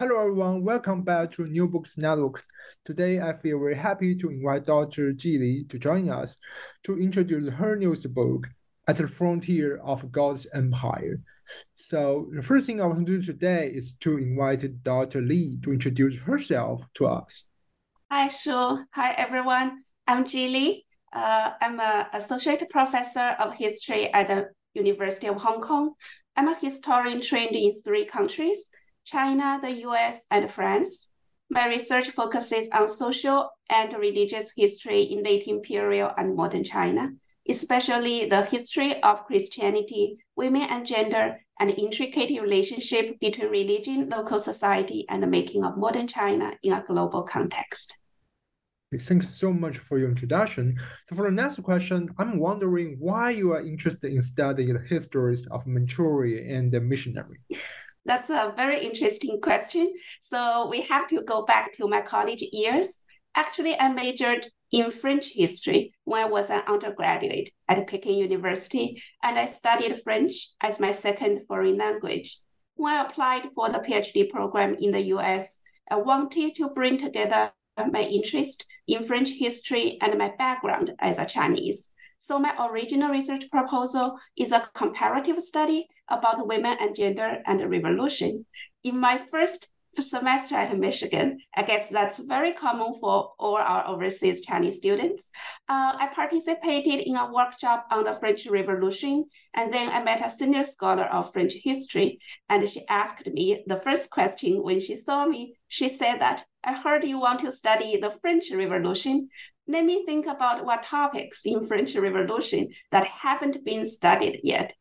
Hello everyone, welcome back to New Books Network. Today I feel very happy to invite Dr. Ji Li to join us to introduce her newest book, At the Frontier of God's Empire. So the first thing I want to do today is to invite Dr. Li to introduce herself to us. Hi, Shu. Hi, everyone. I'm Ji Li. Uh, I'm an associate professor of history at the University of Hong Kong. I'm a historian trained in three countries, China, the US, and France. My research focuses on social and religious history in late imperial and modern China, especially the history of Christianity, women and gender, and intricate relationship between religion, local society, and the making of modern China in a global context. Thanks so much for your introduction. So for the next question, I'm wondering why you are interested in studying the histories of Manchuria and the missionary. That's a very interesting question. So we have to go back to my college years. Actually, I majored in French history when I was an undergraduate at Peking University, and I studied French as my second foreign language. When I applied for the PhD program in the US, I wanted to bring together my interest in French history and my background as a Chinese. So my original research proposal is a comparative study about women and gender and the revolution. In my first semester at Michigan, I guess that's very common for all our overseas Chinese students. Uh, I participated in a workshop on the French Revolution, and then I met a senior scholar of French history, and she asked me the first question when she saw me. She said that I heard you want to study the French Revolution. Let me think about what topics in French Revolution that haven't been studied yet.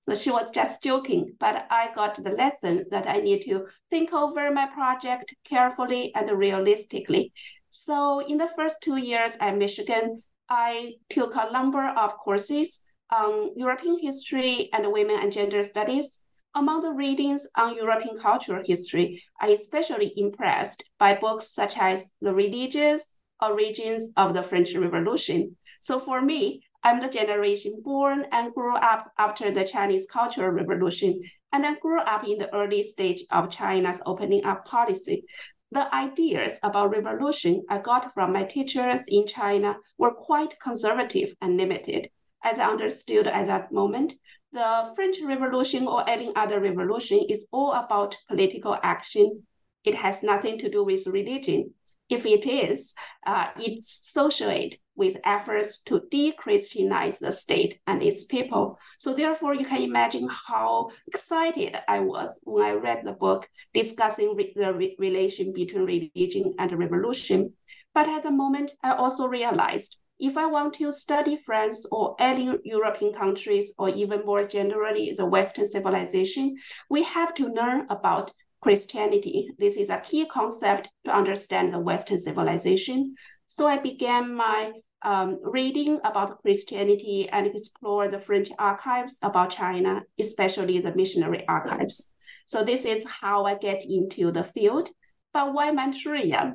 So she was just joking, but I got the lesson that I need to think over my project carefully and realistically. So in the first two years at Michigan, I took a number of courses on European history and women and gender studies. Among the readings on European cultural history, I especially impressed by books such as The Religious Origins of the French Revolution. So for me, I'm the generation born and grew up after the Chinese Cultural Revolution, and I grew up in the early stage of China's opening up policy. The ideas about revolution I got from my teachers in China were quite conservative and limited. As I understood at that moment, the French Revolution or any other revolution is all about political action. It has nothing to do with religion. If it is, uh, it's associated with efforts to de-Christianize the state and its people. So therefore, you can imagine how excited I was when I read the book discussing re- the re- relation between religion and revolution. But at the moment, I also realized if I want to study France or any European countries, or even more generally the Western civilization, we have to learn about Christianity. This is a key concept to understand the Western civilization. So I began my um, reading about Christianity and explore the French archives about China, especially the missionary archives. So this is how I get into the field. But why Manchuria?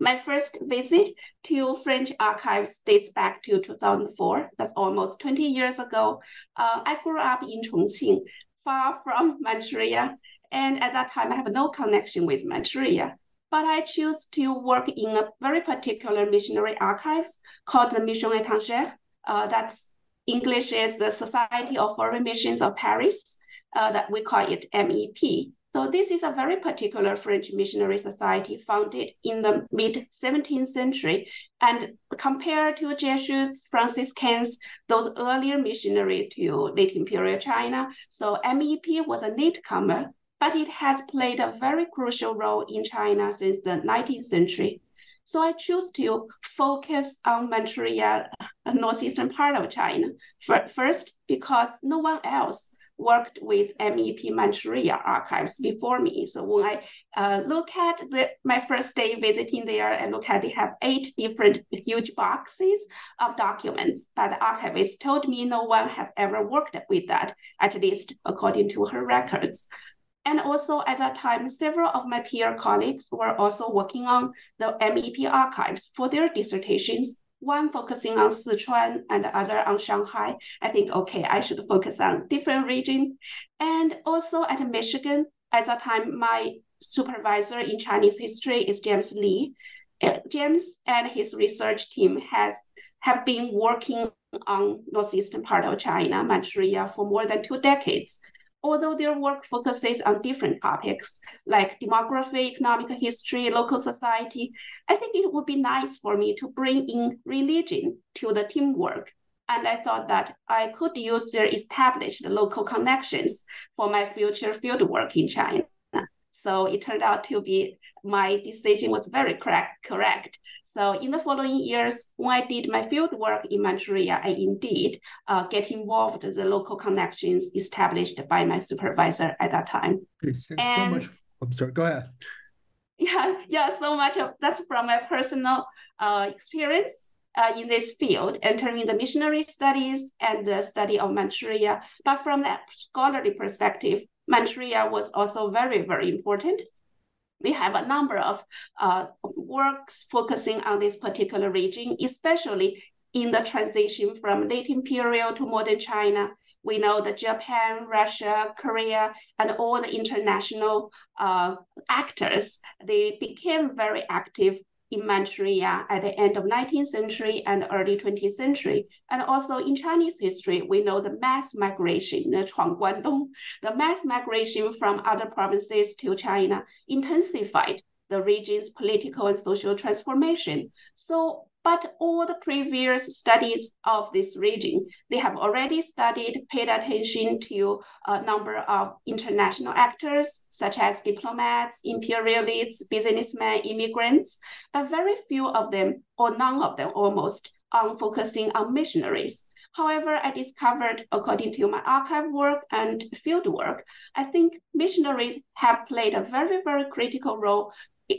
My first visit to French archives dates back to 2004. That's almost 20 years ago. Uh, I grew up in Chongqing, far from Manchuria. And at that time, I have no connection with Manchuria. But I choose to work in a very particular missionary archives called the Mission Étrangère. Uh, that's English is the Society of Foreign Missions of Paris. Uh, that we call it MEP. So this is a very particular French missionary society founded in the mid 17th century. And compared to Jesuits, Franciscans, those earlier missionary to late imperial China, so MEP was a latecomer, but it has played a very crucial role in China since the 19th century. So I choose to focus on Manchuria, northeastern part of China. First, because no one else worked with MEP Manchuria archives before me. So when I uh, look at the, my first day visiting there, I look at they have eight different huge boxes of documents, but the archivist told me no one have ever worked with that, at least according to her records. And also at that time, several of my peer colleagues were also working on the MEP archives for their dissertations one focusing on Sichuan and the other on Shanghai. I think, okay, I should focus on different region. And also at Michigan, at that time, my supervisor in Chinese history is James Lee. Uh, James and his research team has have been working on northeastern part of China, Manchuria, for more than two decades although their work focuses on different topics like demography, economic history, local society, I think it would be nice for me to bring in religion to the teamwork. And I thought that I could use their established local connections for my future fieldwork in China. So it turned out to be my decision was very correct. Correct. So in the following years, when I did my field work in Manchuria, I indeed uh, get involved in the local connections established by my supervisor at that time. Thanks and, so much. I'm sorry. Go ahead. Yeah, yeah. So much of that's from my personal uh, experience. Uh, in this field, entering the missionary studies and the study of Manchuria. But from that scholarly perspective, Manchuria was also very, very important we have a number of uh, works focusing on this particular region, especially in the transition from late imperial to modern China. We know that Japan, Russia, Korea, and all the international uh, actors, they became very active in Manchuria at the end of 19th century and early 20th century. And also in Chinese history, we know the mass migration, the Guandong, the mass migration from other provinces to China intensified the region's political and social transformation. So but all the previous studies of this region, they have already studied, paid attention to a number of international actors, such as diplomats, imperialists, businessmen, immigrants, but very few of them, or none of them almost, on focusing on missionaries. However, I discovered, according to my archive work and field work, I think missionaries have played a very, very critical role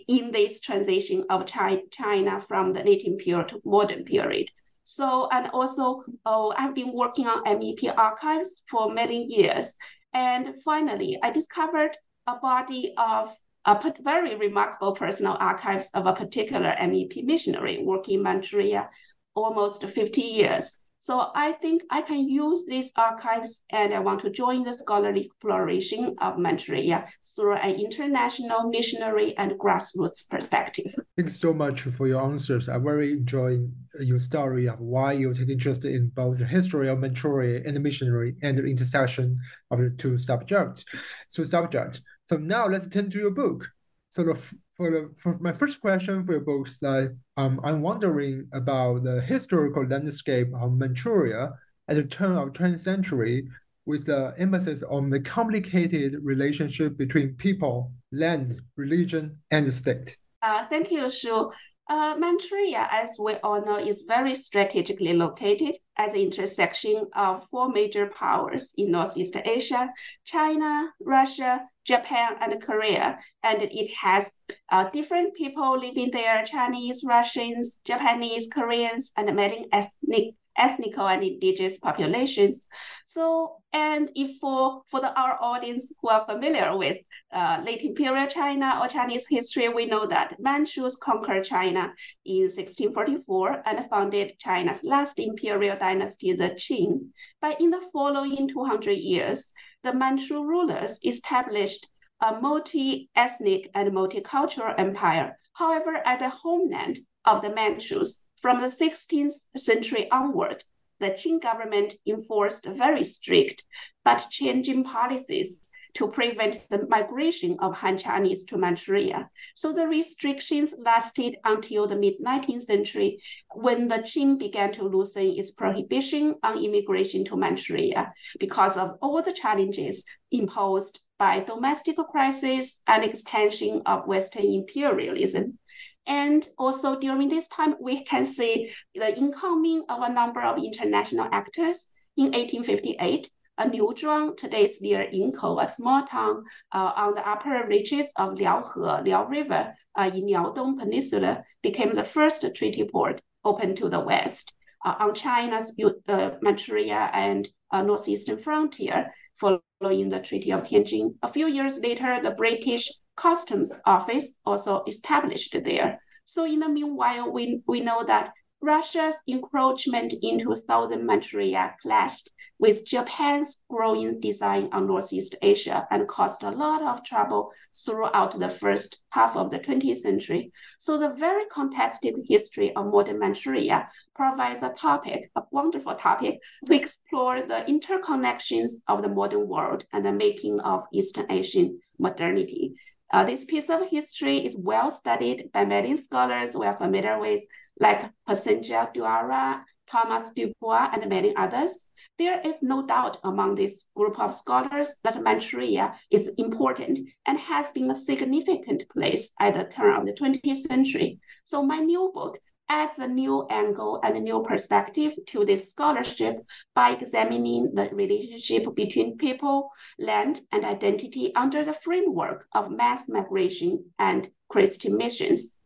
in this transition of China from the late imperial to modern period. So, and also, oh, I've been working on MEP archives for many years. And finally, I discovered a body of a very remarkable personal archives of a particular MEP missionary working in Manchuria almost 50 years. So I think I can use these archives and I want to join the scholarly exploration of Manchuria through an international, missionary, and grassroots perspective. Thanks so much for your answers. I very enjoy your story of why you take interest in both the history of Manchuria and the missionary and the intersection of the two subjects. So subjects. So now let's turn to your book. So the for the for my first question for your books, like um, I'm wondering about the historical landscape of Manchuria at the turn of 20th century, with the emphasis on the complicated relationship between people, land, religion, and the state. Uh, thank you, Shu. Uh, Manchuria, as we all know, is very strategically located at the intersection of four major powers in Northeast Asia China, Russia, Japan, and Korea. And it has uh, different people living there Chinese, Russians, Japanese, Koreans, and many ethnic ethnic and indigenous populations. So, and if for, for the, our audience who are familiar with uh, late imperial China or Chinese history, we know that Manchus conquered China in 1644 and founded China's last imperial dynasty, the Qing. But in the following 200 years, the Manchu rulers established a multi-ethnic and multicultural empire. However, at the homeland of the Manchus, from the 16th century onward, the Qing government enforced very strict but changing policies to prevent the migration of Han Chinese to Manchuria. So the restrictions lasted until the mid 19th century when the Qing began to loosen its prohibition on immigration to Manchuria because of all the challenges imposed by domestic crisis and expansion of Western imperialism. And also during this time, we can see the incoming of a number of international actors. In 1858, a Niu Zhuang, today's near Yingkou, a small town uh, on the upper reaches of Liaohe, Liao River uh, in Liaodong Peninsula, became the first treaty port open to the west uh, on China's uh, Manchuria and uh, northeastern frontier, following the Treaty of Tianjin. A few years later, the British Customs Office also established there. So in the meanwhile, we, we know that Russia's encroachment into southern Manchuria clashed with Japan's growing design on Northeast Asia and caused a lot of trouble throughout the first half of the 20th century. So the very contested history of modern Manchuria provides a topic, a wonderful topic, to explore the interconnections of the modern world and the making of Eastern Asian modernity. Uh, this piece of history is well studied by many scholars we are familiar with like Prasenjit Duara, Thomas Dubois, and many others, there is no doubt among this group of scholars that Manchuria is important and has been a significant place at the turn of the 20th century. So my new book adds a new angle and a new perspective to this scholarship by examining the relationship between people, land, and identity under the framework of mass migration and Christian missions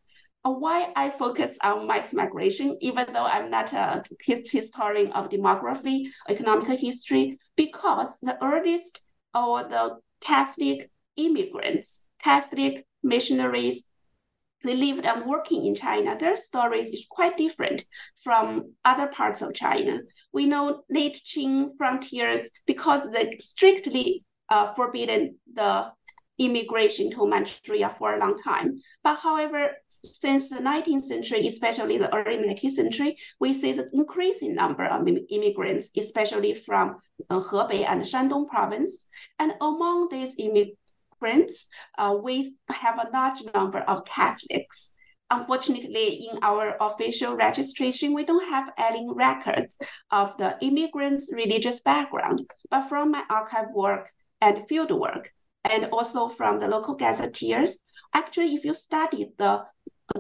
why I focus on mass migration, even though I'm not a historian of demography, economic history, because the earliest or the Catholic immigrants, Catholic missionaries, they lived and working in China. Their stories is quite different from other parts of China. We know late Qing frontiers because they strictly uh, forbidden the immigration to Manchuria for a long time. But however, since the 19th century, especially the early 19th century, we see the increasing number of immigrants, especially from uh, Hebei and Shandong province. And among these immigrants, uh, we have a large number of Catholics. Unfortunately, in our official registration, we don't have any records of the immigrants' religious background. But from my archive work and field work, and also from the local gazetteers, actually, if you study the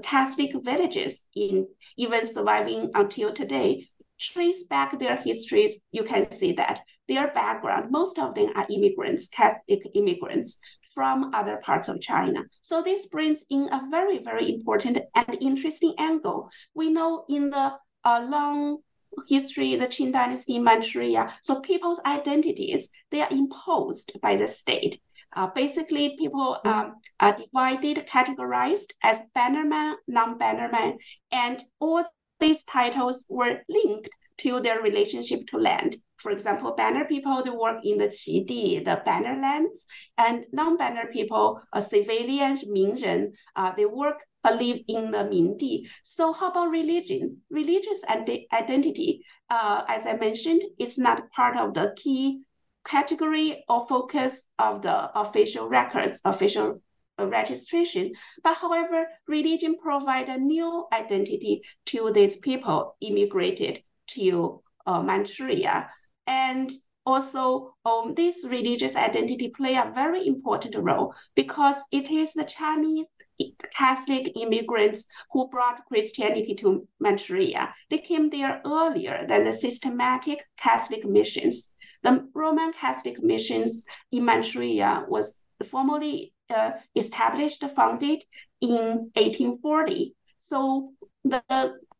Catholic villages in even surviving until today trace back their histories, you can see that their background, most of them are immigrants, Catholic immigrants from other parts of China. So this brings in a very, very important and interesting angle. We know in the uh, long history, the Qing dynasty in Manchuria, so people's identities, they are imposed by the state. Uh, basically, people mm. um, are divided, categorized as bannerman, non-bannerman, and all these titles were linked to their relationship to land. For example, banner people they work in the qidi, the banner lands, and non-banner people, uh, civilians, Mingren, uh, they work uh, live in the Mingdi. So how about religion? Religious identity, uh, as I mentioned, is not part of the key category or focus of the official records, official uh, registration. But however, religion provide a new identity to these people immigrated to uh, Manchuria. And also, um, this religious identity play a very important role because it is the Chinese Catholic immigrants who brought Christianity to Manchuria. They came there earlier than the systematic Catholic missions. The Roman Catholic missions in Manchuria was formally uh, established, founded in 1840. So the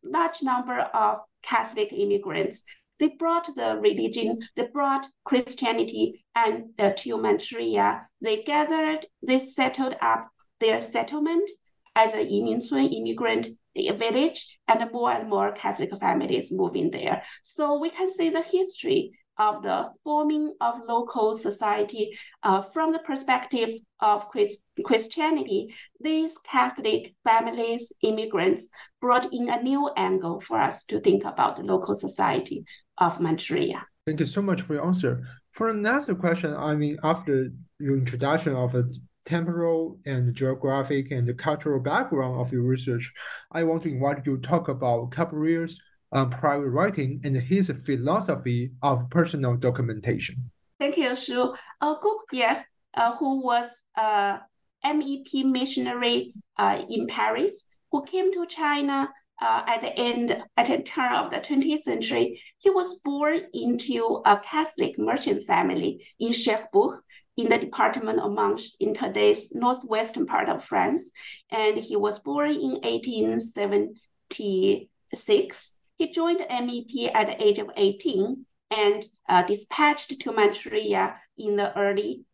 large number of Catholic immigrants. They brought the religion, they brought Christianity and uh, to Manchuria. They gathered, they settled up their settlement as a Yimincun immigrant village, and more and more Catholic families moving there. So we can see the history of the forming of local society uh, from the perspective of Christ- Christianity. These Catholic families, immigrants, brought in a new angle for us to think about the local society of Manchuria. Thank you so much for your answer. For another question, I mean, after your introduction of the temporal and geographic and cultural background of your research, I want to invite you to talk about Caubrière's um, private writing and his philosophy of personal documentation. Thank you, Shu. Uh, Caubrière, uh, who was a MEP missionary uh, in Paris, who came to China uh, at the end, at the turn of the 20th century, he was born into a Catholic merchant family in Cherbourg, in the department of Manche in today's northwestern part of France. And he was born in 1876. He joined the MEP at the age of 18 and uh, dispatched to Manchuria in the early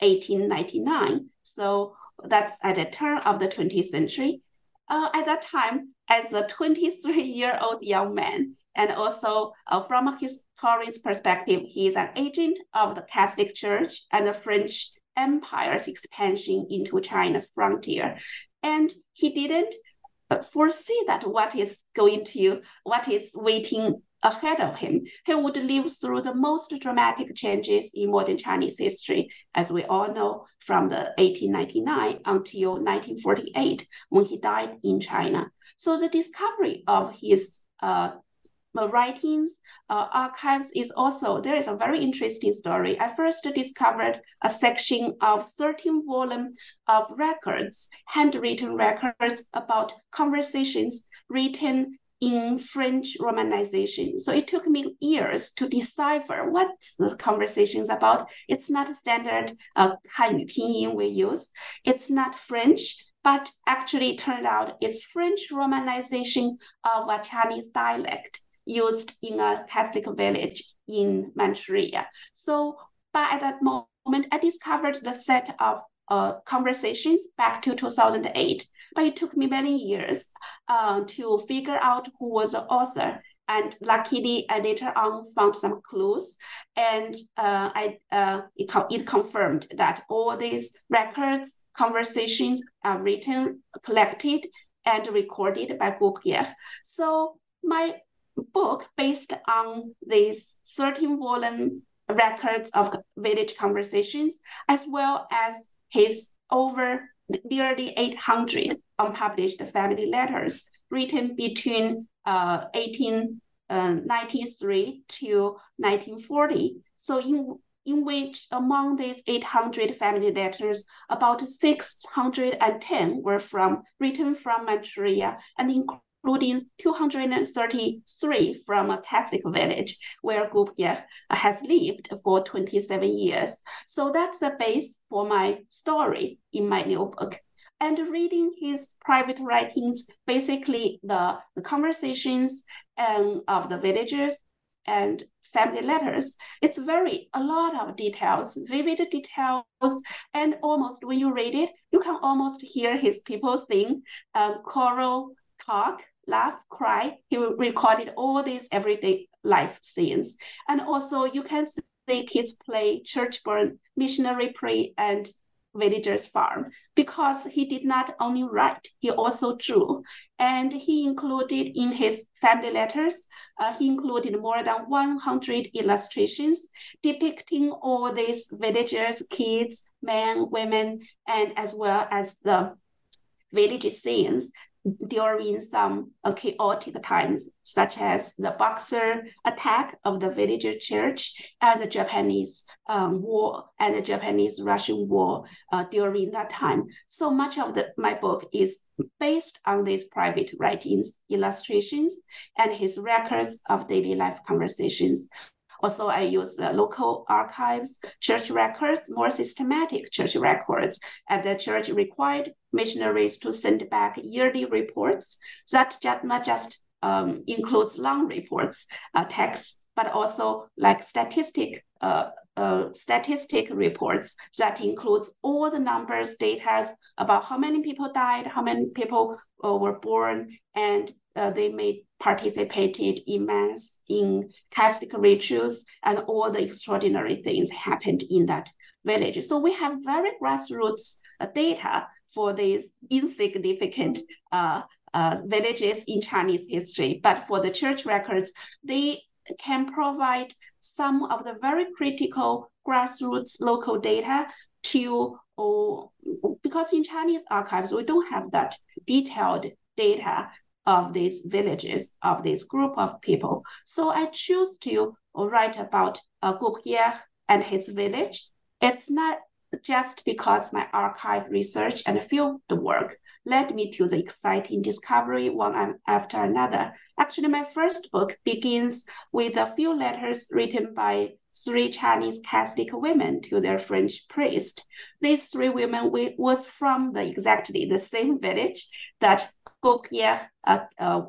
1899. So that's at the turn of the 20th century. Uh, at that time, as a 23 year old young man, and also uh, from a historian's perspective, he is an agent of the Catholic Church and the French Empire's expansion into China's frontier. And he didn't uh, foresee that what is going to, what is waiting ahead of him. He would live through the most dramatic changes in modern Chinese history, as we all know, from the 1899 until 1948, when he died in China. So the discovery of his uh, writings, uh, archives is also, there is a very interesting story. I first discovered a section of 13 volume of records, handwritten records about conversations written in French romanization. So it took me years to decipher what the conversations about. It's not standard uh, Hanyu pinyin we use. It's not French, but actually it turned out it's French romanization of a Chinese dialect used in a Catholic village in Manchuria. So by that moment, I discovered the set of uh, conversations back to 2008 but it took me many years uh, to figure out who was the author. And luckily, I later on found some clues, and uh, I uh, it, it confirmed that all these records, conversations are written, collected, and recorded by Caubrière. So my book, based on these 13 volume records of village conversations, as well as his over nearly 800 unpublished family letters written between uh, 1893 uh, to 1940. So in, in which among these 800 family letters, about 610 were from written from Manchuria and including 233 from a Catholic village where Caubrière has lived for 27 years. So that's the base for my story in my new book. And reading his private writings, basically the, the conversations um, of the villagers and family letters, it's very a lot of details, vivid details, and almost when you read it, you can almost hear his people sing, um, choral talk, laugh, cry. He recorded all these everyday life scenes. And also you can see kids play, church burn, missionary pray, and villagers farm because he did not only write, he also drew. And he included in his family letters, uh, he included more than 100 illustrations depicting all these villagers, kids, men, women, and as well as the village scenes during some chaotic times, such as the Boxer attack of the villager church and the Japanese um, war and the Japanese-Russian war uh, during that time. So much of the, my book is based on these private writings, illustrations, and his records of daily life conversations also, I use the local archives, church records, more systematic church records, and the church required missionaries to send back yearly reports that just, not just um, includes long reports, uh, texts, but also like statistic uh, uh, statistic reports that includes all the numbers, data about how many people died, how many people uh, were born, and uh, they may participated in mass, in Catholic rituals, and all the extraordinary things happened in that village. So we have very grassroots uh, data for these insignificant uh, uh, villages in Chinese history. But for the church records, they can provide some of the very critical grassroots local data to oh, because in Chinese archives we don't have that detailed data of these villages of this group of people. So I choose to write about uh, Caubrière and his village. It's not just because my archive research and field work led me to the exciting discovery one after another. Actually, my first book begins with a few letters written by three Chinese Catholic women to their French priest. These three women was from the exactly the same village that Caubrière uh, uh,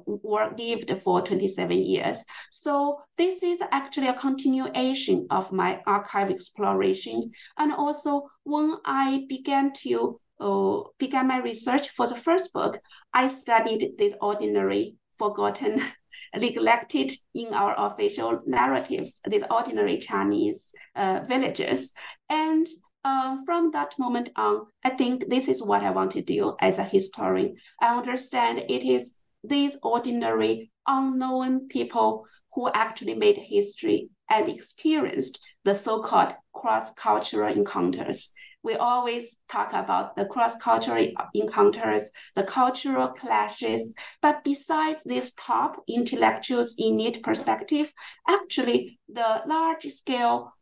lived for 27 years. So this is actually a continuation of my archive exploration. And also when I began to uh, began my research for the first book, I studied these ordinary, forgotten, neglected in our official narratives, these ordinary Chinese uh, villages. And uh, from that moment on, I think this is what I want to do as a historian. I understand it is these ordinary, unknown people who actually made history and experienced the so-called cross-cultural encounters. We always talk about the cross-cultural encounters, the cultural clashes. But besides these top intellectuals in need perspective, actually the large-scale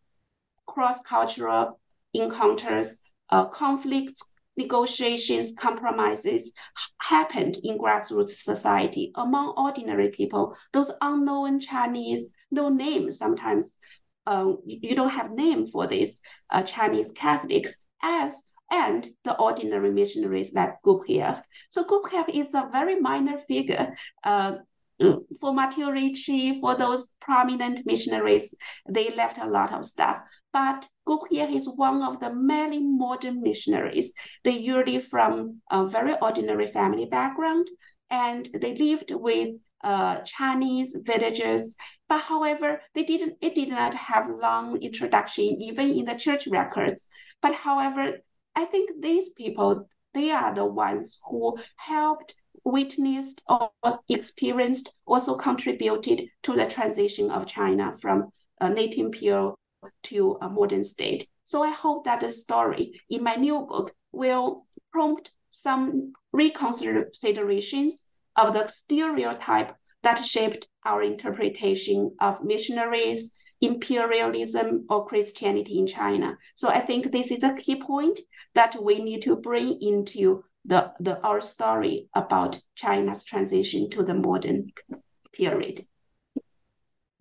cross-cultural encounters, uh, conflicts, negotiations, compromises happened in grassroots society among ordinary people. Those unknown Chinese, no name sometimes. Uh, you don't have name for these uh, Chinese Catholics as and the ordinary missionaries like Caubrière. So Caubrière is a very minor figure. Uh, for Matteo Ricci, for those prominent missionaries, they left a lot of stuff. But Caubrière is one of the many modern missionaries. They usually from a very ordinary family background, and they lived with uh, Chinese villagers. But however, they didn't. It did not have long introduction even in the church records. But however, I think these people they are the ones who helped witnessed or experienced also contributed to the transition of China from a native imperial to a modern state. So I hope that the story in my new book will prompt some reconsiderations of the stereotype that shaped our interpretation of missionaries, imperialism, or Christianity in China. So I think this is a key point that we need to bring into the, the our story about China's transition to the modern period.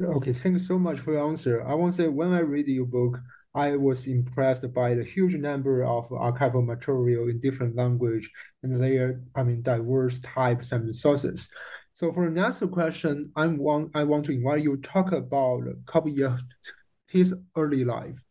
Okay, thanks so much for your answer. I want to say when I read your book, I was impressed by the huge number of archival material in different language and their, I mean, diverse types and sources. So for the next question, I'm want I want to invite you to talk about Caubrière, his early life.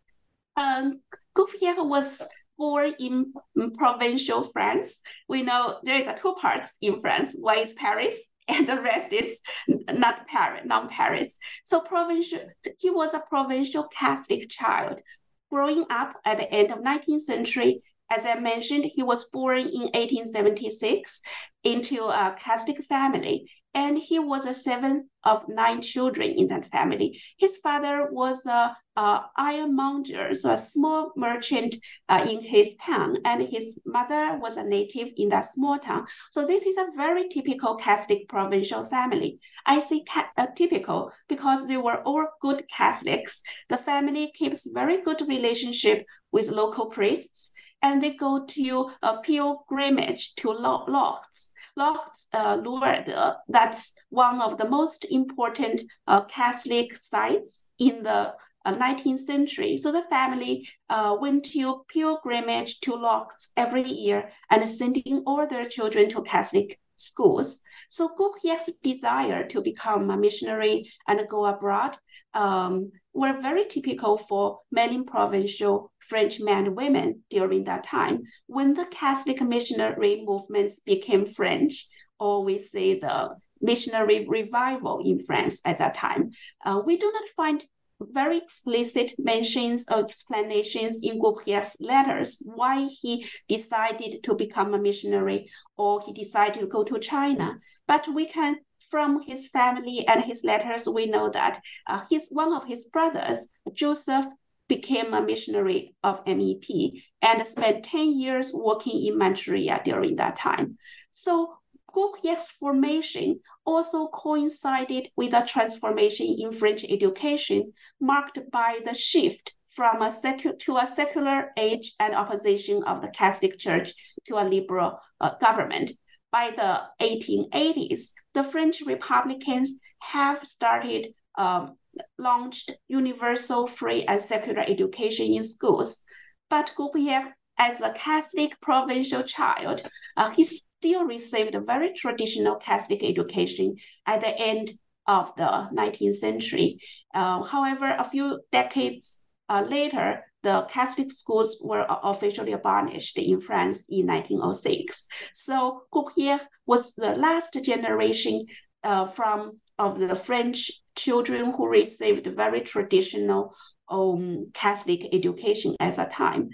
Um, Caubrière was born in provincial France. We know there is a two parts in France. One is Paris, and the rest is not Paris, non-Paris. So provincial, he was a provincial Catholic child. Growing up at the end of 19th century, as I mentioned, he was born in 1876 into a Catholic family, and he was a seventh of nine children in that family. His father was a, a ironmonger, so a small merchant uh, in his town, and his mother was a native in that small town. So this is a very typical Catholic provincial family. I say ca- uh, typical because they were all good Catholics. The family keeps very good relationship with local priests and they go to a pilgrimage to Lourdes. Lourdes, uh, Lourdes, that's one of the most important uh, Catholic sites in the uh, 19th century. So the family uh, went to pilgrimage to Lourdes every year and sending all their children to Catholic schools. So Caubrière's desire to become a missionary and go abroad um, were very typical for many provincial French men and women during that time. When the Catholic missionary movements became French, or we say the missionary revival in France at that time, uh, we do not find very explicit mentions or explanations in Caubrière's letters why he decided to become a missionary or he decided to go to China. But we can, from his family and his letters, we know that uh, his one of his brothers, Joseph, became a missionary of MEP and spent 10 years working in Manchuria during that time. So Caubrière's formation also coincided with a transformation in French education marked by the shift from a secu- to a secular age and opposition of the Catholic Church to a liberal uh, government. By the 1880s, the French Republicans have started um, launched universal free and secular education in schools. But Caubrière as a Catholic provincial child, uh, he still received a very traditional Catholic education at the end of the 19th century. Uh, however, a few decades uh, later, the Catholic schools were officially abolished in France in 1906. So Caubrière was the last generation uh, from of the French children who received very traditional um, Catholic education at that time.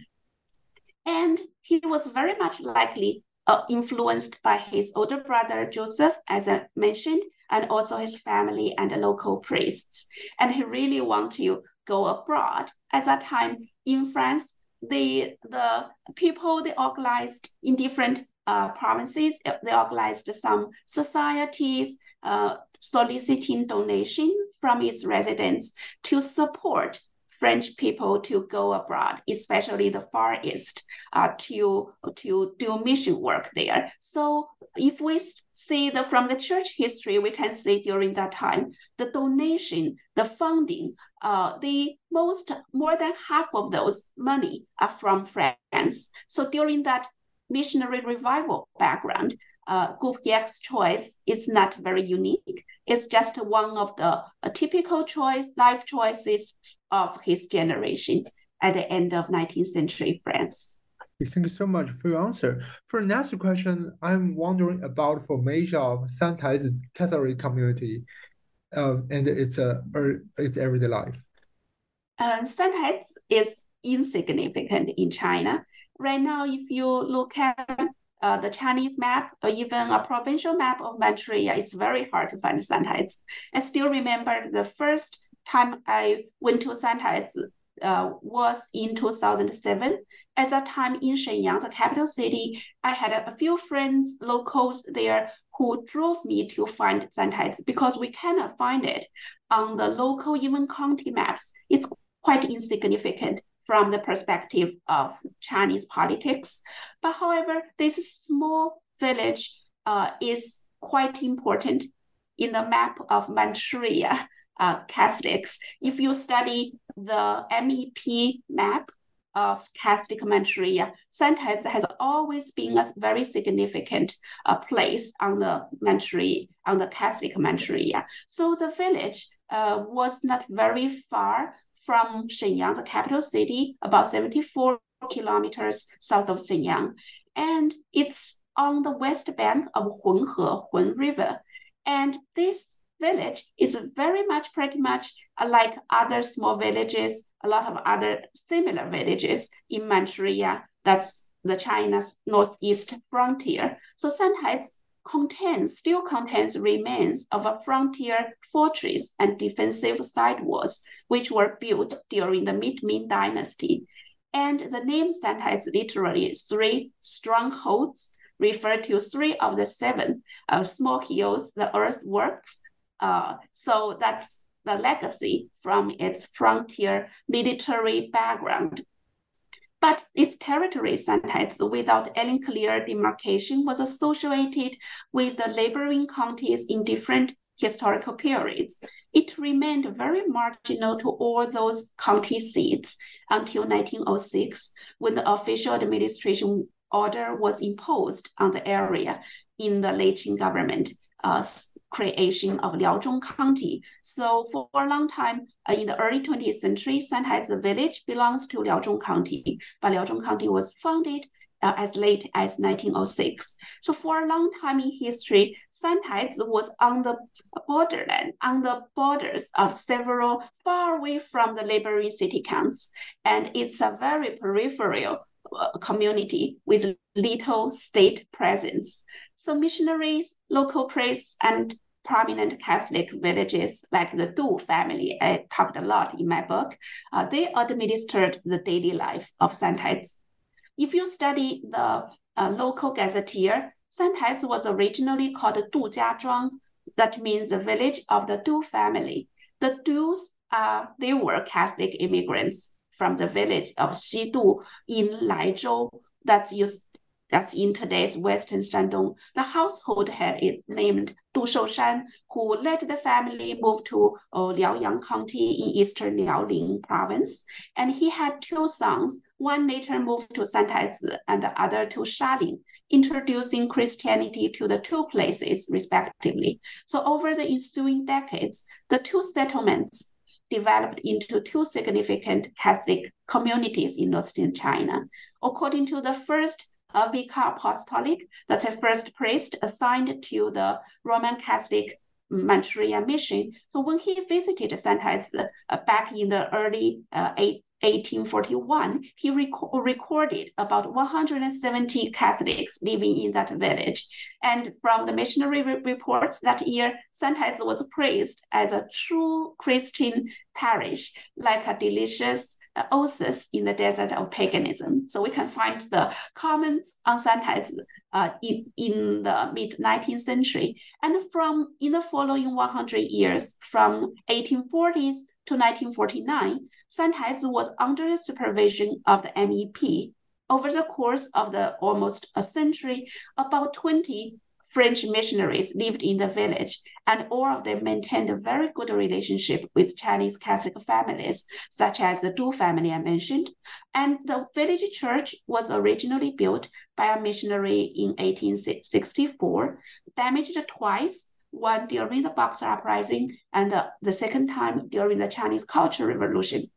And he was very much likely uh, influenced by his older brother Joseph, as I mentioned, and also his family and the local priests. And he really wanted to go abroad. At that time in France, the the people they organized in different uh, provinces. They organized some societies uh, soliciting donation from its residents to support French people to go abroad, especially the Far East, uh, to to do mission work there. So if we see the from the church history, we can see during that time the donation, the funding, uh, the most more than half of those money are from France. So during that missionary revival background, uh, Caubrière's choice is not very unique. It's just one of the typical choice, life choices of his generation at the end of 19th century France. Thank you so much for your answer. For the next question, I'm wondering about formation of Santaizi's Catholic community uh, and its, uh, its everyday life. Uh, Santaizi is insignificant in China. Right now, if you look at uh, the Chinese map or even a provincial map of Manchuria, it's very hard to find Santaizi. I still remember the first time I went to Santaizi uh, was in 2007. At that time in Shenyang, the capital city, I had a, few friends, locals there, who drove me to find Santaizi because we cannot find it on the local, even county maps. It's quite insignificant from the perspective of Chinese politics. But however, this small village uh, is quite important in the map of Manchuria uh, Catholics. If you study the MEP map of Catholic Manchuria, Santaizi has always been a very significant uh, place on the Manchuria, on the Catholic Manchuria. So the village uh, was not very far from Shenyang, the capital city, about 74 kilometers south of Shenyang. And it's on the west bank of Hunhe, Hun River. And this village is very much pretty much uh, like other small villages, a lot of other similar villages in Manchuria. That's the China's northeast frontier. So Santaizi contains, still contains remains of a frontier fortress and defensive side walls, which were built during the Mid-Ming dynasty. And the name is literally three strongholds, refer to three of the seven uh, small hills the earth works uh, so that's the legacy from its frontier military background. But its territory sometimes without any clear demarcation was associated with the neighboring counties in different historical periods. It remained very marginal to all those county seats until 1906, when the official administration order was imposed on the area in the late Qing government uh, creation of Liaozhong County. So for a long time uh, in the early 20th century, Santaizi village belongs to Liaozhong County, but Liaozhong County was founded uh, as late as 1906. So for a long time in history, Santaizi was on the borderland, on the borders of several far away from the neighboring city counts, and it's a very peripheral uh, community with little state presence. So missionaries, local priests, and prominent Catholic villages like the Du family, I talked a lot in my book, uh, they administered the daily life of Santaizi. If you study the uh, local gazetteer, Santaizi was originally called Du Jiazhuang. That means the village of the Du family. The Dus, uh, they were Catholic immigrants from the village of Xidu in Laizhou. That's used that's in today's Western Shandong. The household head is named Du Shoushan, who led the family move to uh, Liaoyang County in eastern Liaoning province. And he had two sons. One later moved to Santaizi and the other to Shaling, introducing Christianity to the two places respectively. So over the ensuing decades, the two settlements developed into two significant Catholic communities in northern China. According to the first a vicar apostolic, that's a first priest assigned to the Roman Catholic Manchuria mission. So when he visited Santaizi uh, back in the early uh, 1841, he rec- recorded about 170 Catholics living in that village. And from the missionary re- reports that year, Santaizi was praised as a true Christian parish, like a delicious oasis in the desert of paganism. So we can find the comments on Santaizi uh, in, in the mid 19th century. And from in the following 100 years, from 1840s to 1949, Santaizi was under the supervision of the MEP. Over the course of the almost a century, about 20 French missionaries lived in the village, and all of them maintained a very good relationship with Chinese Catholic families, such as the Du family I mentioned. And the village church was originally built by a missionary in 1864, damaged twice one during the Boxer Uprising and the, the second time during the Chinese Cultural Revolution.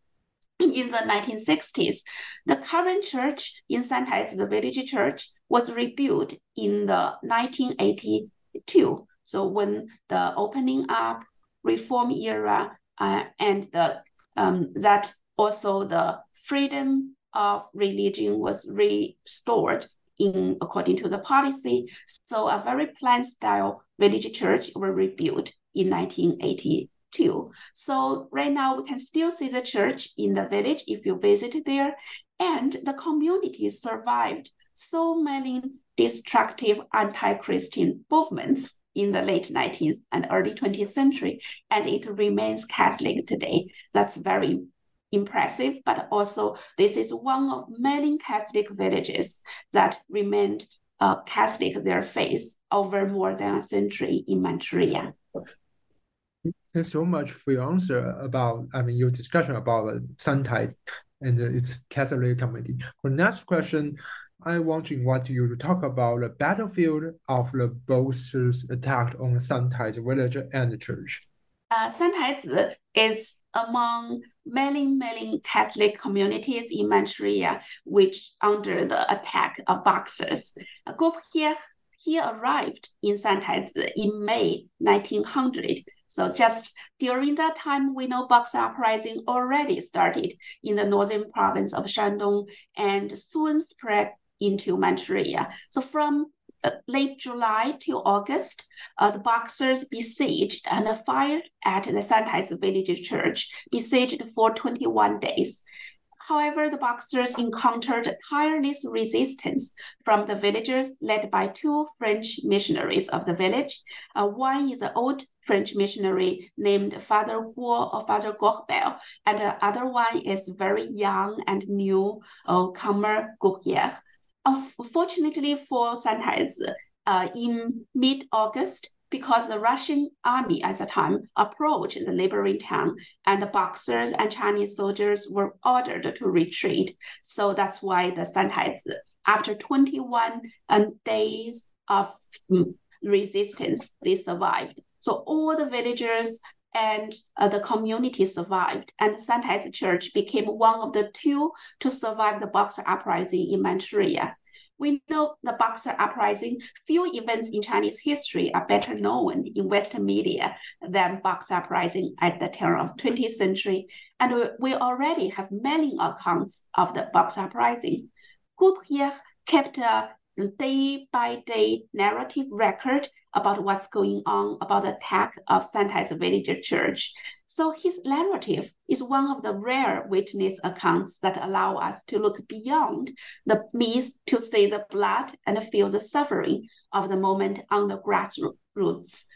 In the 1960s, the current church in Santaizi, the village church, was rebuilt in the 1982. So when the opening up, reform era, uh, and the um, that also the freedom of religion was restored in according to the policy. So a very planned style village church were rebuilt in 1982. So right now we can still see the church in the village if you visit there, and the community survived so many destructive anti-Christian movements in the late 19th and early 20th century, and it remains Catholic today. That's very impressive, but also this is one of many Catholic villages that remained uh, Catholic their faith over more than a century in Manchuria. Thanks so much for your answer about, I mean, your discussion about uh, Santai and uh, its Catholic community. For the next question, I want to invite you to talk about the battlefield of the Boxers attack on Santaizi village and church. Uh, Santaizi is among many, many Catholic communities in Manchuria, which under the attack of Boxers. Caubrière he arrived in Santaizi in May 1900. So just during that time, we know Boxer uprising already started in the northern province of Shandong and soon spread into Manchuria. So from uh, late July to August, uh, the Boxers besieged and fired at the Santaizi village church, besieged for 21 days. However, the Boxers encountered tireless resistance from the villagers led by two French missionaries of the village. Uh, one is an old French missionary named Father Guo or Father Gorbel, and the other one is very young and new uh, comer Caubrière. Unfortunately for Santaizi, uh, in mid-August, because the Russian army at the time approached the neighboring town, and the Boxers and Chinese soldiers were ordered to retreat. So that's why the Santaizi after 21 um, days of mm, resistance, they survived. So all the villagers and uh, the community survived, and Santaizi Church became one of the two to survive the Boxer Uprising in Manchuria. We know the Boxer Uprising, few events in Chinese history are better known in Western media than Boxer Uprising at the turn of 20th century, and we already have many accounts of the Boxer Uprising. Caubrière kept a day by day narrative record about what's going on about the attack of Santaizi Village Church. So his narrative is one of the rare witness accounts that allow us to look beyond the myth to see the blood and feel the suffering of the moment on the grassroots.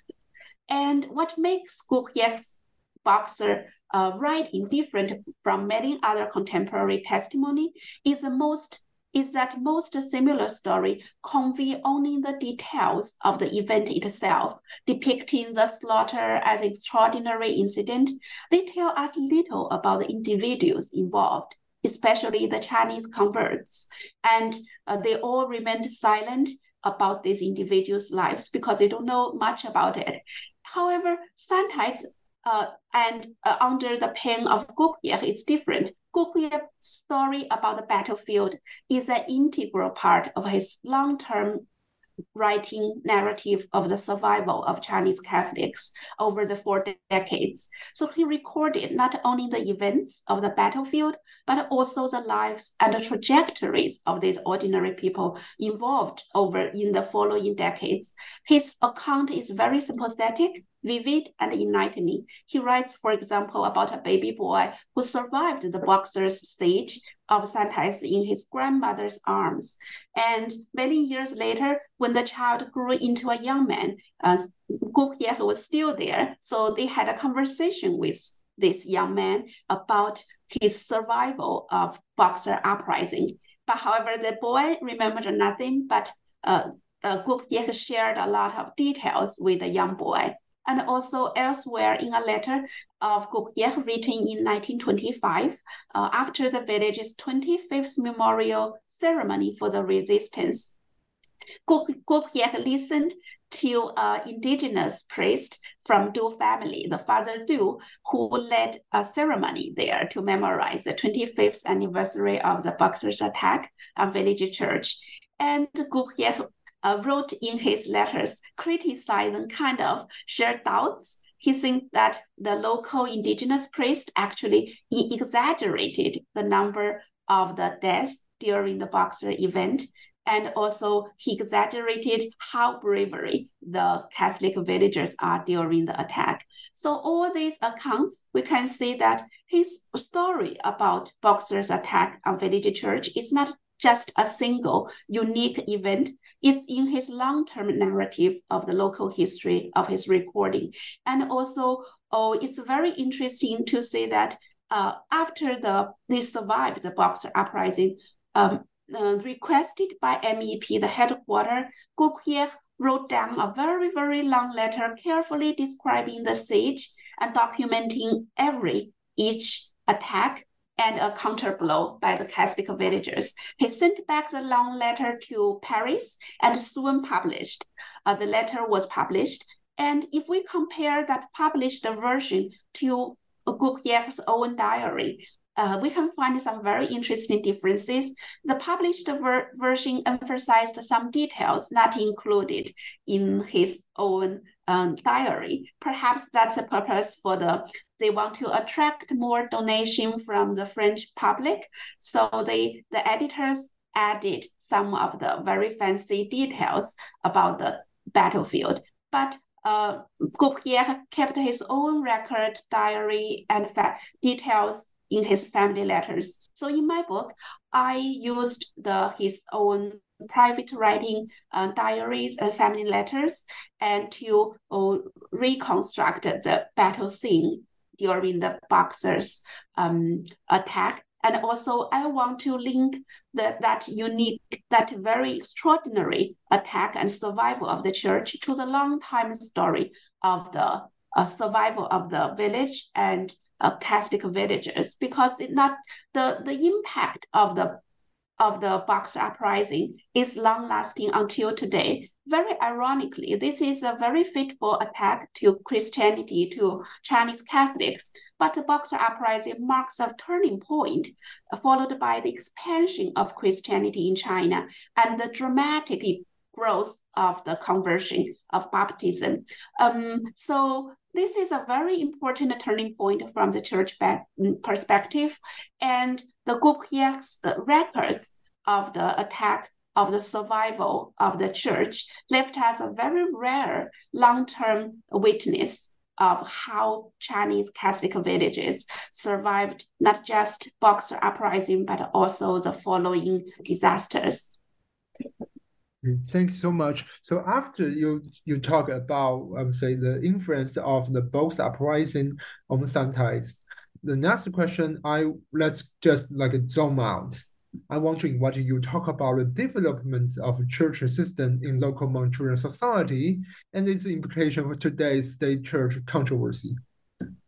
And what makes Caubrière's boxer uh, writing different from many other contemporary testimony is the most is that most similar story convey only the details of the event itself, depicting the slaughter as extraordinary incident. They tell us little about the individuals involved, especially the Chinese converts, and uh, they all remained silent about these individuals' lives because they don't know much about it. However, Santaizi uh, and uh, under the pen of Caubrière is different. Caubrière's story about the battlefield is an integral part of his long-term writing narrative of the survival of Chinese Catholics over the four decades. So he recorded not only the events of the battlefield, but also the lives and the trajectories of these ordinary people involved over in the following decades. His account is very sympathetic vivid and enlightening. He writes, for example, about a baby boy who survived the boxer's siege of Santaizi in his grandmother's arms. And many years later, when the child grew into a young man, uh, Caubrière was still there. So they had a conversation with this young man about his survival of Boxer uprising. But however, the boy remembered nothing, but uh, uh, Caubrière shared a lot of details with the young boy and also elsewhere in a letter of Caubrière written in 1925 uh, after the village's 25th memorial ceremony for the resistance. Caubrière listened to an indigenous priest from Du family, the father Du, who led a ceremony there to memorize the 25th anniversary of the Boxers' attack on village church. And Caubrière uh, wrote in his letters criticizing kind of shared doubts. He thinks that the local indigenous priest actually exaggerated the number of the deaths during the Boxer event. And also, he exaggerated how bravery the Catholic villagers are during the attack. So, all these accounts, we can see that his story about Boxer's attack on village church is not just a single unique event. It's in his long-term narrative of the local history of his recording. And also, oh, it's very interesting to say that uh, after the they survived the Boxer uprising, um, uh, requested by MEP, the headquarters, Caubrière wrote down a very, very long letter carefully describing the siege and documenting every each attack and a counterblow by the Catholic villagers. He sent back the long letter to Paris and soon published. Uh, the letter was published. And if we compare that published version to Caubrière's own diary, uh, we can find some very interesting differences. The published ver version emphasized some details not included in his own um, diary. Perhaps that's a purpose for the they want to attract more donation from the French public. So they the editors added some of the very fancy details about the battlefield. But uh, Caubrière kept his own record diary and details in his family letters. So in my book, I used the his own private writing uh, diaries and family letters and to uh, reconstruct the battle scene during the boxers um, attack. And also I want to link the, that unique, that very extraordinary attack and survival of the church to the long time story of the uh, survival of the village and uh, Catholic villagers because it not the the impact of the of the Boxer Uprising is long lasting until today. Very ironically, this is a very fateful attack to Christianity, to Chinese Catholics. But the Boxer Uprising marks a turning point, followed by the expansion of Christianity in China and the dramatic growth of the conversion of baptism. Um, so this is a very important turning point from the church mm, perspective. And the Caubrière's records of the attack of the survival of the church left us a very rare long-term witness of how Chinese Catholic villages survived not just Boxer uprising, but also the following disasters. Thanks so much. So after you you talk about I would say the influence of the Boxer uprising on Santaizi, the next question I let's just like zoom out. I want to invite you talk about the development of church system in local Manchurian society and its implication for today's state church controversy.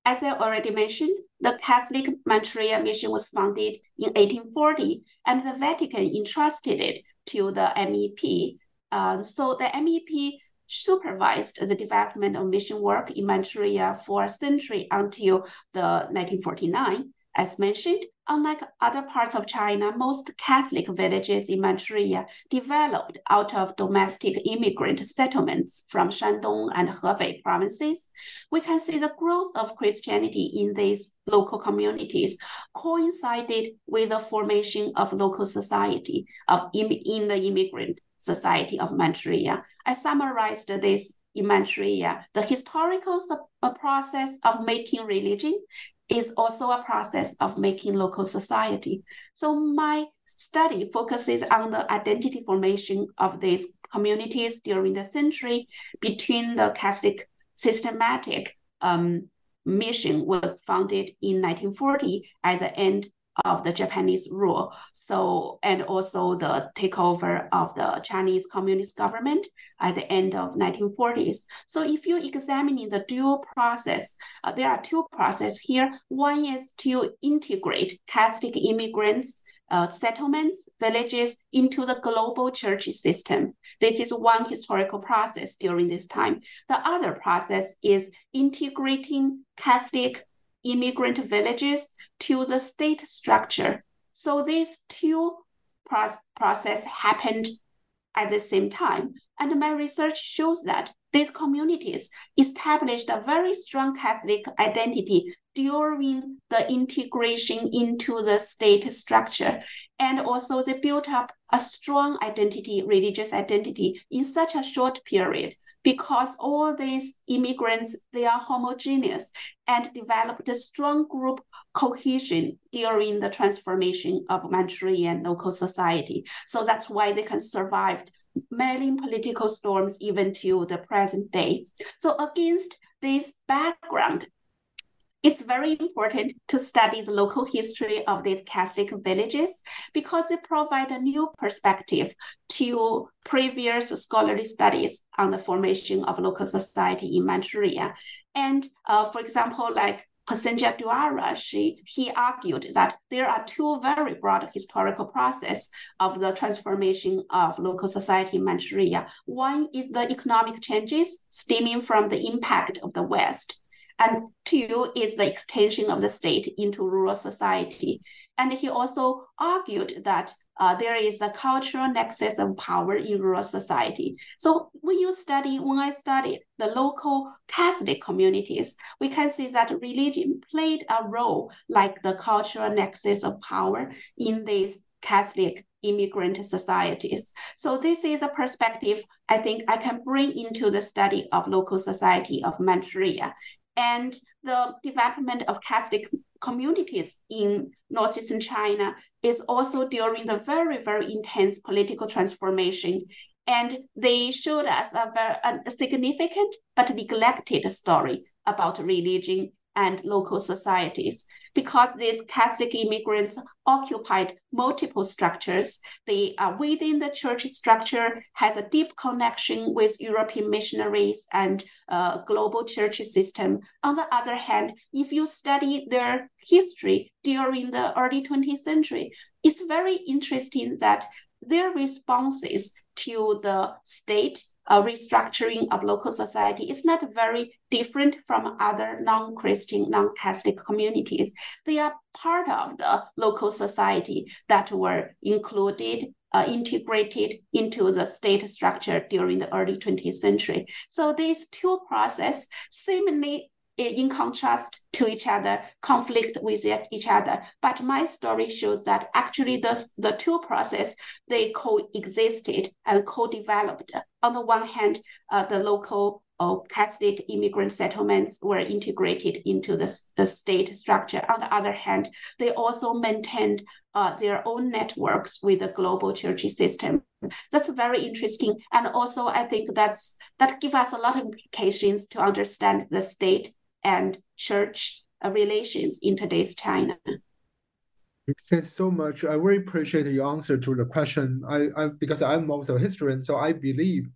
As I already mentioned, the Catholic Manchuria mission was founded in 1840, and the Vatican entrusted it to the MEP. Um, so the MEP supervised the development of mission work in Manchuria for a century until the 1949. As mentioned, unlike other parts of China, most Catholic villages in Manchuria developed out of domestic immigrant settlements from Shandong and Hebei provinces. We can see the growth of Christianity in these local communities coincided with the formation of local society of in the immigrant society of Manchuria. I summarized this in Manchuria, the historical process of making religion is also a process of making local society. So my study focuses on the identity formation of these communities during the century between the Catholic systematic um, mission was founded in 1940 at the end of the Japanese rule. So, and also the takeover of the Chinese Communist government at the end of 1940s. So if you examine the dual process, uh, there are two processes here. One is to integrate Catholic immigrants uh, settlements, villages into the global church system. This is one historical process during this time. The other process is integrating Catholic immigrant villages to the state structure. So these two process happened at the same time. And my research shows that these communities established a very strong Catholic identity during the integration into the state structure. And also they built up a strong identity, religious identity in such a short period because all these immigrants, they are homogeneous and developed a strong group cohesion during the transformation of Manchurian local society. So that's why they can survive many political storms even to the present day. So against this background, it's very important to study the local history of these Catholic villages because it provides a new perspective to previous scholarly studies on the formation of local society in Manchuria. And uh, for example, like Prasenjit Duara, she, he argued that there are two very broad historical processes of the transformation of local society in Manchuria. One is the economic changes stemming from the impact of the West and two is the extension of the state into rural society. And he also argued that uh, there is a cultural nexus of power in rural society. So when you study, when I studied the local Catholic communities, we can see that religion played a role like the cultural nexus of power in these Catholic immigrant societies. So this is a perspective I think I can bring into the study of local society of Manchuria and the development of Catholic communities in northeastern China is also during the very, very intense political transformation. And they showed us a very a significant but neglected story about religion and local societies. Because these Catholic immigrants occupied multiple structures. They are within the church structure, has a deep connection with European missionaries and uh, global church system. On the other hand, if you study their history during the early 20th century, it's very interesting that their responses to the state uh, restructuring of local society is not very different from other non-Christian, non-Catholic communities. They are part of the local society that were included, uh, integrated into the state structure during the early 20th century. So these two processes seemingly in contrast to each other, conflict with each other. But my story shows that actually the, the two process they coexisted and co-developed. On the one hand, uh, the local uh, Catholic immigrant settlements were integrated into the, the state structure. On the other hand, they also maintained uh, their own networks with the global church system. That's very interesting, and also I think that's that give us a lot of implications to understand the state and church relations in today's China. Thanks so much. I really appreciate your answer to the question. I, I because I'm also a historian, so I believe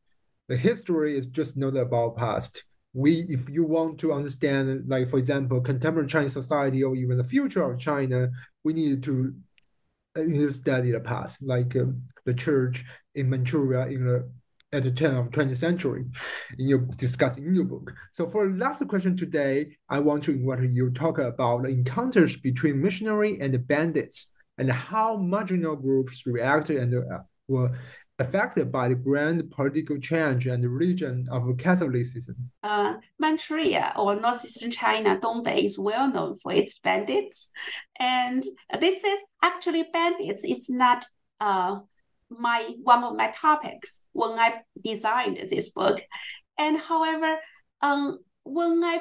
the history is just not about past. We, if you want to understand, like for example, contemporary Chinese society or even the future of China, we need to, uh, study the past, like um, the church in Manchuria in the at the turn of 20th century in your discussing in your book. So for last question today, I want to invite you talk about the encounters between missionary and bandits and how marginal groups reacted and uh, were affected by the grand political change and the religion of Catholicism. Uh, Manchuria or northeastern China, Dongbei, is well known for its bandits. And this is actually bandits. It's not uh, my one of my topics when I designed this book. And however, um, when I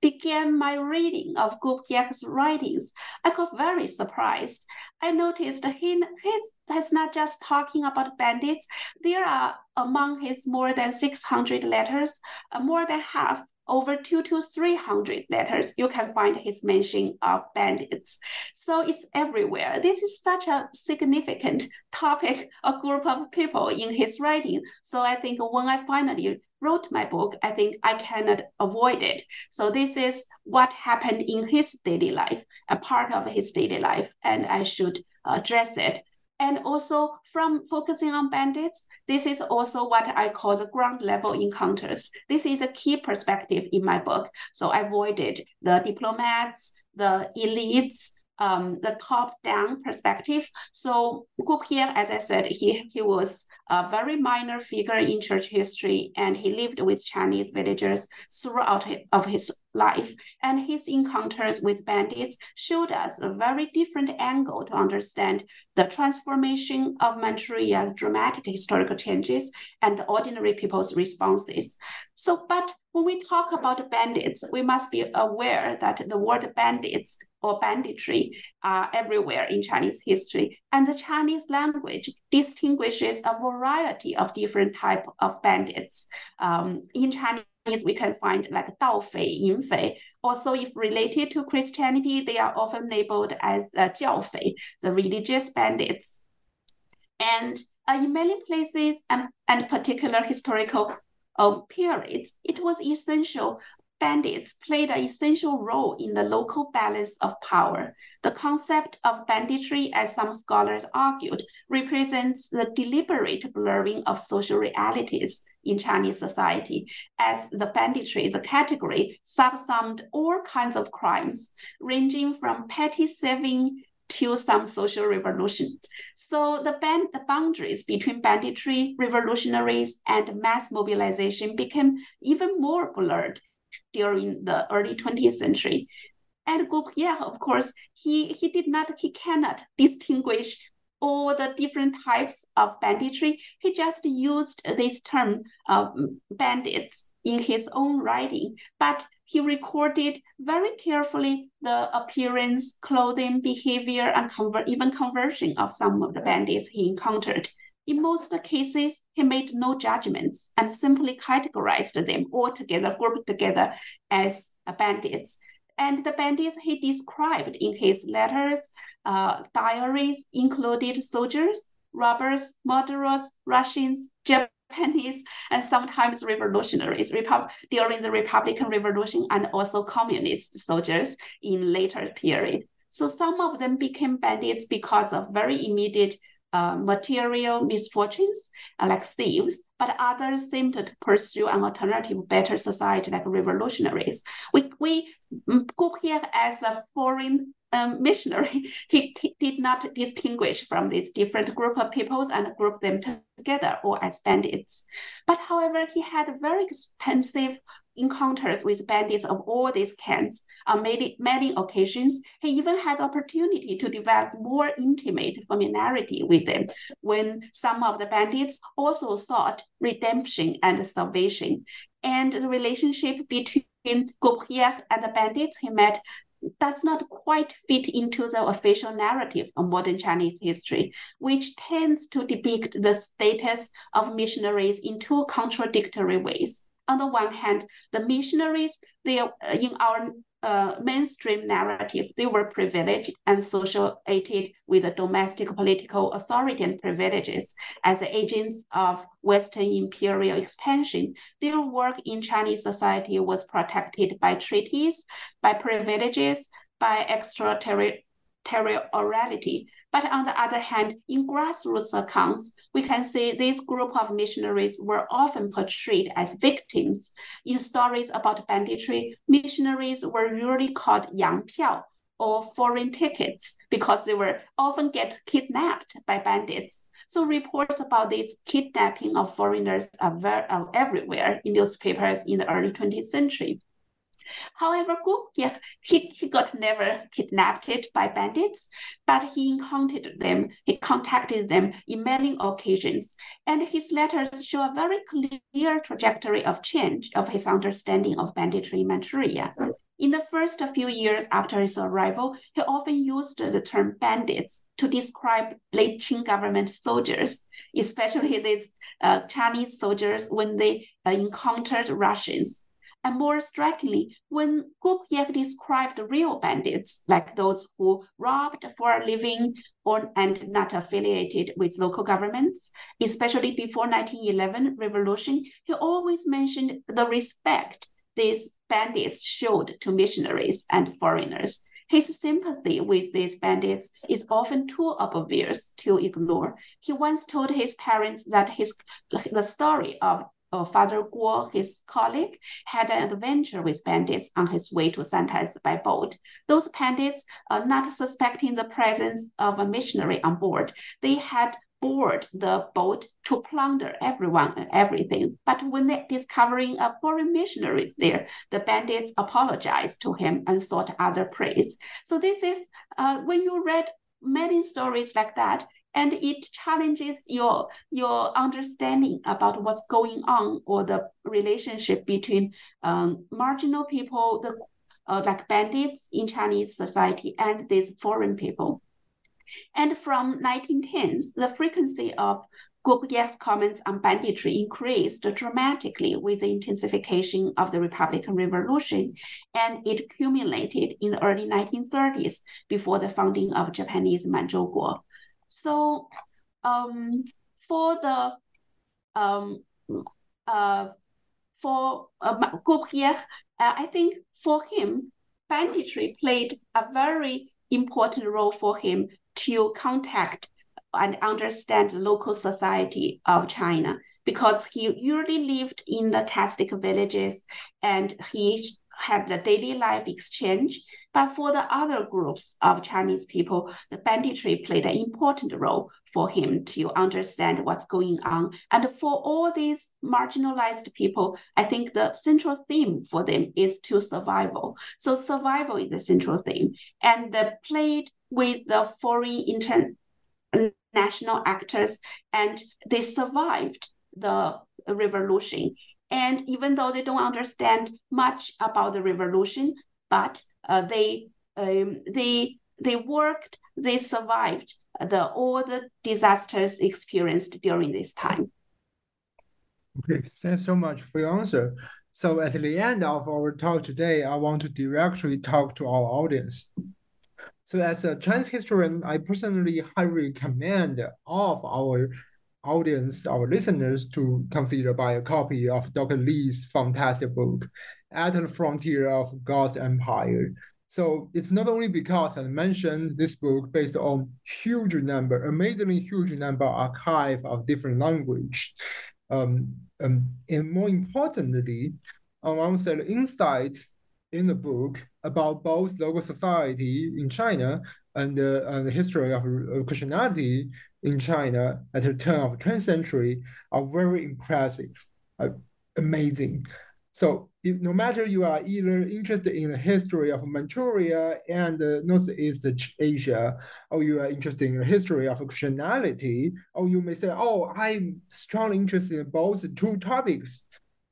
began my reading of Caubrière's writings, I got very surprised. I noticed he he's, not just talking about bandits. There are among his more than 600 letters, uh, more than half over two to 300 letters, you can find his mention of bandits. So it's everywhere. This is such a significant topic, a group of people in his writing. So I think when I finally wrote my book, I think I cannot avoid it. So this is what happened in his daily life, a part of his daily life, and I should address it and also from focusing on bandits, this is also what I call the ground level encounters. This is a key perspective in my book. So I avoided the diplomats, the elites, um, the top-down perspective. So Caubrière, as I said, he, he was a very minor figure in church history, and he lived with Chinese villagers throughout of his life. And his encounters with bandits showed us a very different angle to understand the transformation of Manchuria's dramatic historical changes and the ordinary people's responses. So, but when we talk about bandits, we must be aware that the word bandits or banditry are everywhere in Chinese history. And the Chinese language distinguishes a variety of different type of bandits. Um, in Chinese we can find like Dao Fei, Yin Fei. Also, if related to Christianity, they are often labeled as uh, Jiao Fei, the religious bandits. And uh, in many places and, and particular historical uh, periods, it was essential bandits played an essential role in the local balance of power. The concept of banditry, as some scholars argued, represents the deliberate blurring of social realities in Chinese society, as the banditry is a category subsumed all kinds of crimes, ranging from petty thieving to some social revolution. So the, band, the boundaries between banditry, revolutionaries, and mass mobilization became even more blurred during the early 20th century. And Caubrière, of course, he, he did not, he cannot distinguish all the different types of banditry. He just used this term uh, bandits in his own writing, but he recorded very carefully the appearance, clothing, behavior, and conver- even conversion of some of the bandits he encountered. In most cases, he made no judgments and simply categorized them all together, grouped together as bandits. and the bandits he described in his letters, uh, diaries included soldiers, robbers, murderers, Russians, Japanese, and sometimes revolutionaries Repub- during the Republican Revolution and also communist soldiers in later period. So some of them became bandits because of very immediate uh, material misfortunes, uh, like thieves, but others seemed to pursue an alternative, better society, like revolutionaries. We, we Caubrière as a foreign um, missionary, he, he, did not distinguish from this different group of peoples and group them together or as bandits. But however, he had a very expensive encounters with bandits of all these kinds on many, many occasions. He even had opportunity to develop more intimate familiarity with them when some of the bandits also sought redemption and salvation. And the relationship between Caubrière and the bandits he met does not quite fit into the official narrative of modern Chinese history, which tends to depict the status of missionaries in two contradictory ways on the one hand, the missionaries, they uh, in our uh, mainstream narrative, they were privileged and associated with the domestic political authority and privileges as agents of Western imperial expansion. Their work in Chinese society was protected by treaties, by privileges, by extraterritorial territoriality. But on the other hand, in grassroots accounts, we can see this group of missionaries were often portrayed as victims. In stories about banditry, missionaries were usually called yang piao, or foreign tickets because they were often get kidnapped by bandits. So reports about this kidnapping of foreigners are, very, are everywhere in newspapers in the early 20th century. However, Caubrière, he, he got never kidnapped by bandits, but he encountered them, he contacted them in many occasions. And his letters show a very clear trajectory of change of his understanding of banditry in Manchuria. In the first few years after his arrival, he often used the term bandits to describe late Qing government soldiers, especially these uh, Chinese soldiers when they uh, encountered Russians. And more strikingly, when Caubrière described real bandits, like those who robbed for a living or, and not affiliated with local governments, especially before 1911 revolution, he always mentioned the respect these bandits showed to missionaries and foreigners. His sympathy with these bandits is often too obvious to ignore. He once told his parents that his the story of uh, Father Guo, his colleague, had an adventure with bandits on his way to Santaizi by boat. Those bandits, uh, not suspecting the presence of a missionary on board, they had board the boat to plunder everyone and everything. But when they discovering a foreign missionaries there, the bandits apologized to him and sought other praise. So this is uh, when you read many stories like that, and it challenges your your understanding about what's going on or the relationship between um, marginal people the uh, like bandits in chinese society and these foreign people and from 1910s the frequency of Caubrière's comments on banditry increased dramatically with the intensification of the Republican Revolution, and it culminated in the early 1930s before the founding of Japanese Manchukuo. So um, for the um, uh, for uh, Caubrière, uh, I think for him, banditry played a very important role for him to contact and understand the local society of China because he usually lived in the Catholic villages and he had the daily life exchange but for the other groups of Chinese people, the banditry played an important role for him to understand what's going on. And for all these marginalized people, I think the central theme for them is to survival. So survival is the central theme. And the played with the foreign international actors, and they survived the revolution. And even though they don't understand much about the revolution, but uh, they um, they they worked, they survived the all the disasters experienced during this time. Okay, thanks so much for your answer. So at the end of our talk today, I want to directly talk to our audience. So as a Chinese historian, I personally highly recommend all of our audience, our listeners, to consider buy a copy of Dr. Li's fantastic book, At the Frontier of God's Empire. So it's not only because I mentioned this book based on huge number, amazingly huge number archive of different language. Um, um, and more importantly, I want to say the insights in the book about both local society in China and, uh, and the history of, Christianity in China at the turn of the 20th century are very impressive, uh, amazing. So if, no matter you are either interested in the history of Manchuria and uh, Northeast Asia, or you are interested in the history of Christianity, or you may say, oh, I'm strongly interested in both two topics,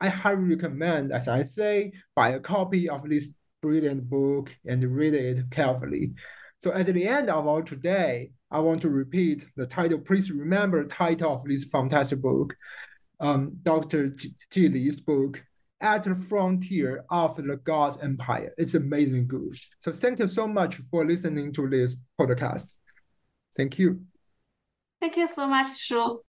I highly recommend, as I say, buy a copy of this brilliant book and read it carefully. So at the end of our today, I want to repeat the title. Please remember the title of this fantastic book, um, Dr. Ji Li's book, At the Frontier of the God's Empire. It's amazing good. So thank you so much for listening to this podcast. Thank you. Thank you so much, Shu.